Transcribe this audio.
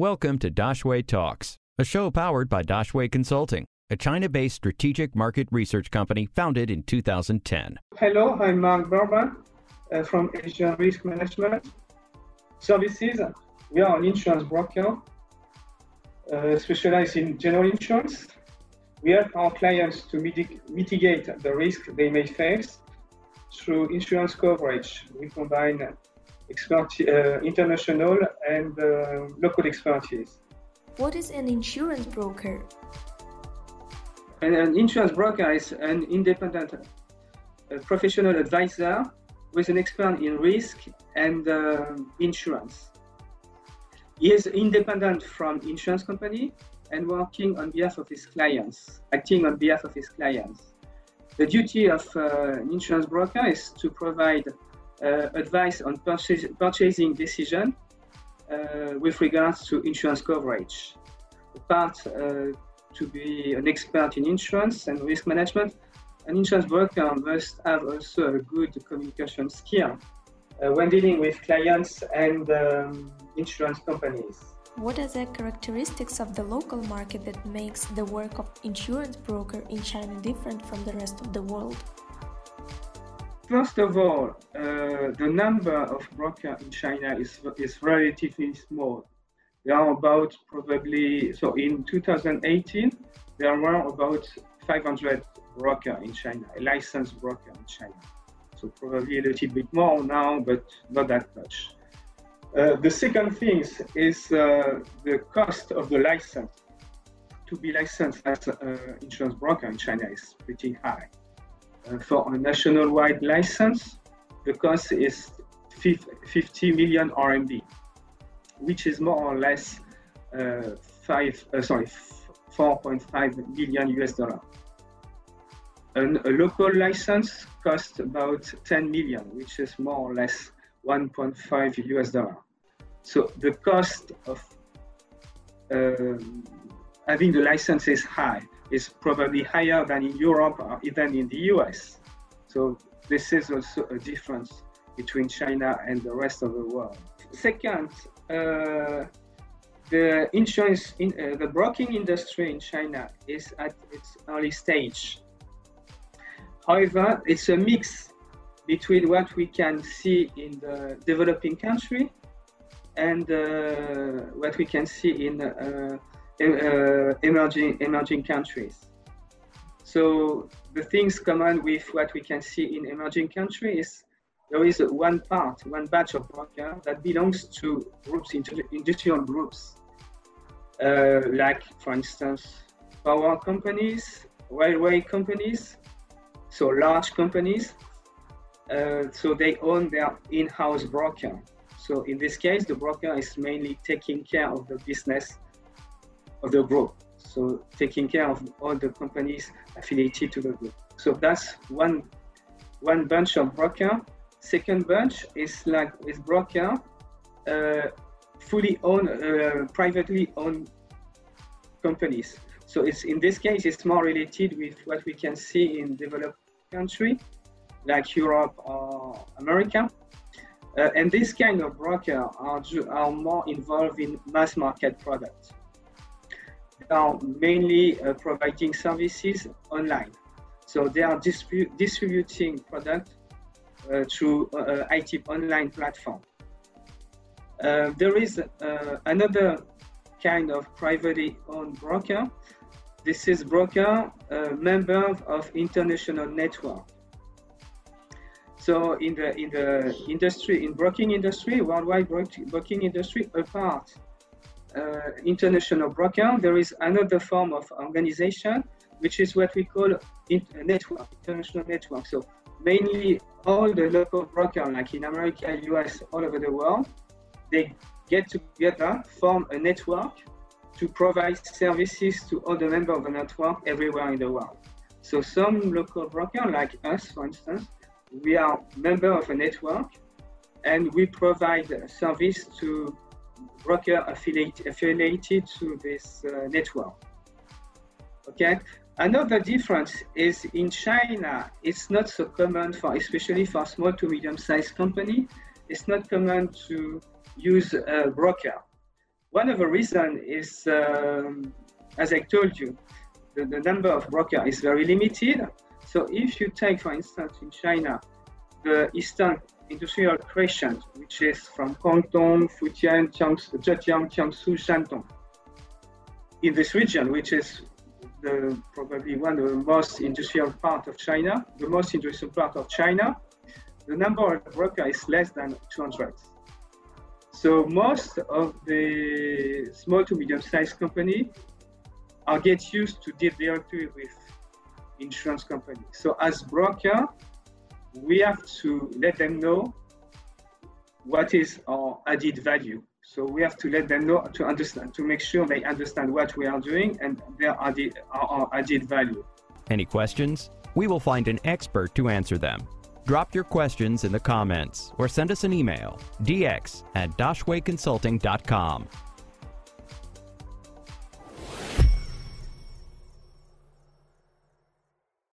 Welcome to Daxue Talks, a show powered by Daxue Consulting, a China based strategic market research company founded in 2010. Hello, I'm Mark Burban uh, from Asian Risk Management Services. We are an insurance broker uh, specialized in general insurance. We help our clients to mitig- mitigate the risk they may face through insurance coverage. We combine international and uh, local expertise. What is an insurance broker? And an insurance broker is an independent uh, professional advisor with an expert in risk and uh, insurance. He is independent from insurance company and working on behalf of his clients, acting on behalf of his clients. The duty of uh, an insurance broker is to provide uh, advice on purchase, purchasing decision uh, with regards to insurance coverage. Apart uh, to be an expert in insurance and risk management, an insurance broker must have also a good communication skill uh, when dealing with clients and um, insurance companies. What are the characteristics of the local market that makes the work of insurance broker in China different from the rest of the world? First of all, uh, the number of brokers in China is, is relatively small. There are about probably, so in 2018, there were about 500 brokers in China, licensed broker in China. So probably a little bit more now, but not that much. Uh, the second thing is uh, the cost of the license. To be licensed as an insurance broker in China is pretty high. Uh, for a national-wide license, the cost is 50 million RMB, which is more or less uh, five, uh, sorry, 4.5 million US dollar. And a local license costs about 10 million, which is more or less 1.5 US dollar. So the cost of um, having the license is high is probably higher than in Europe or even in the US. So this is also a difference between China and the rest of the world. Second, uh, the insurance, in, uh, the broking industry in China is at its early stage. However, it's a mix between what we can see in the developing country and uh, what we can see in uh, emerging emerging countries. So the things common with what we can see in emerging countries, there is one part, one batch of broker that belongs to groups, industrial groups, uh, like for instance, power companies, railway companies, so large companies. Uh, so they own their in-house broker. So in this case, the broker is mainly taking care of the business of the group. So taking care of all the companies affiliated to the group. So that's one one bunch of broker. Second bunch is like is broker uh, fully owned, uh, privately owned companies. So it's in this case it's more related with what we can see in developed country like Europe or America. Uh, and this kind of broker are, are more involved in mass market products are mainly uh, providing services online. So they are distribu distributing product uh, through uh, uh IT online platform. Uh, there is uh, another kind of privately owned broker. This is broker, member of international network. So in the in the industry, in broking industry, worldwide broking industry, apart Uh, international broker, there is another form of organization, which is what we call uh, network, international network. So mainly all the local broker, like in America, US, all over the world, they get together, form a network to provide services to all the members of the network everywhere in the world. So some local broker, like us, for instance, we are member of a network and we provide service to broker affiliate, affiliated to this uh, network. Okay. Another difference is in China, it's not so common for, especially for small to medium-sized company, it's not common to use a broker. One of the reason is, um, as I told you, the, the number of broker is very limited. So if you take, for instance, in China, the Eastern Industrial Crescent, which is from Guangdong, Fujian, Zhejiang, Jiangsu, Shandong. In this region, which is the, probably one of the most industrial part of China, the most industrial part of China, the number of brokers is less than 200. So most of the small to medium-sized company are get used to deal directly with insurance company. So as broker, we have to let them know what is our added value. So we have to let them know to understand, to make sure they understand what we are doing and their added, our added value. Any questions? We will find an expert to answer them. Drop your questions in the comments or send us an email, dx at daxueconsulting.com.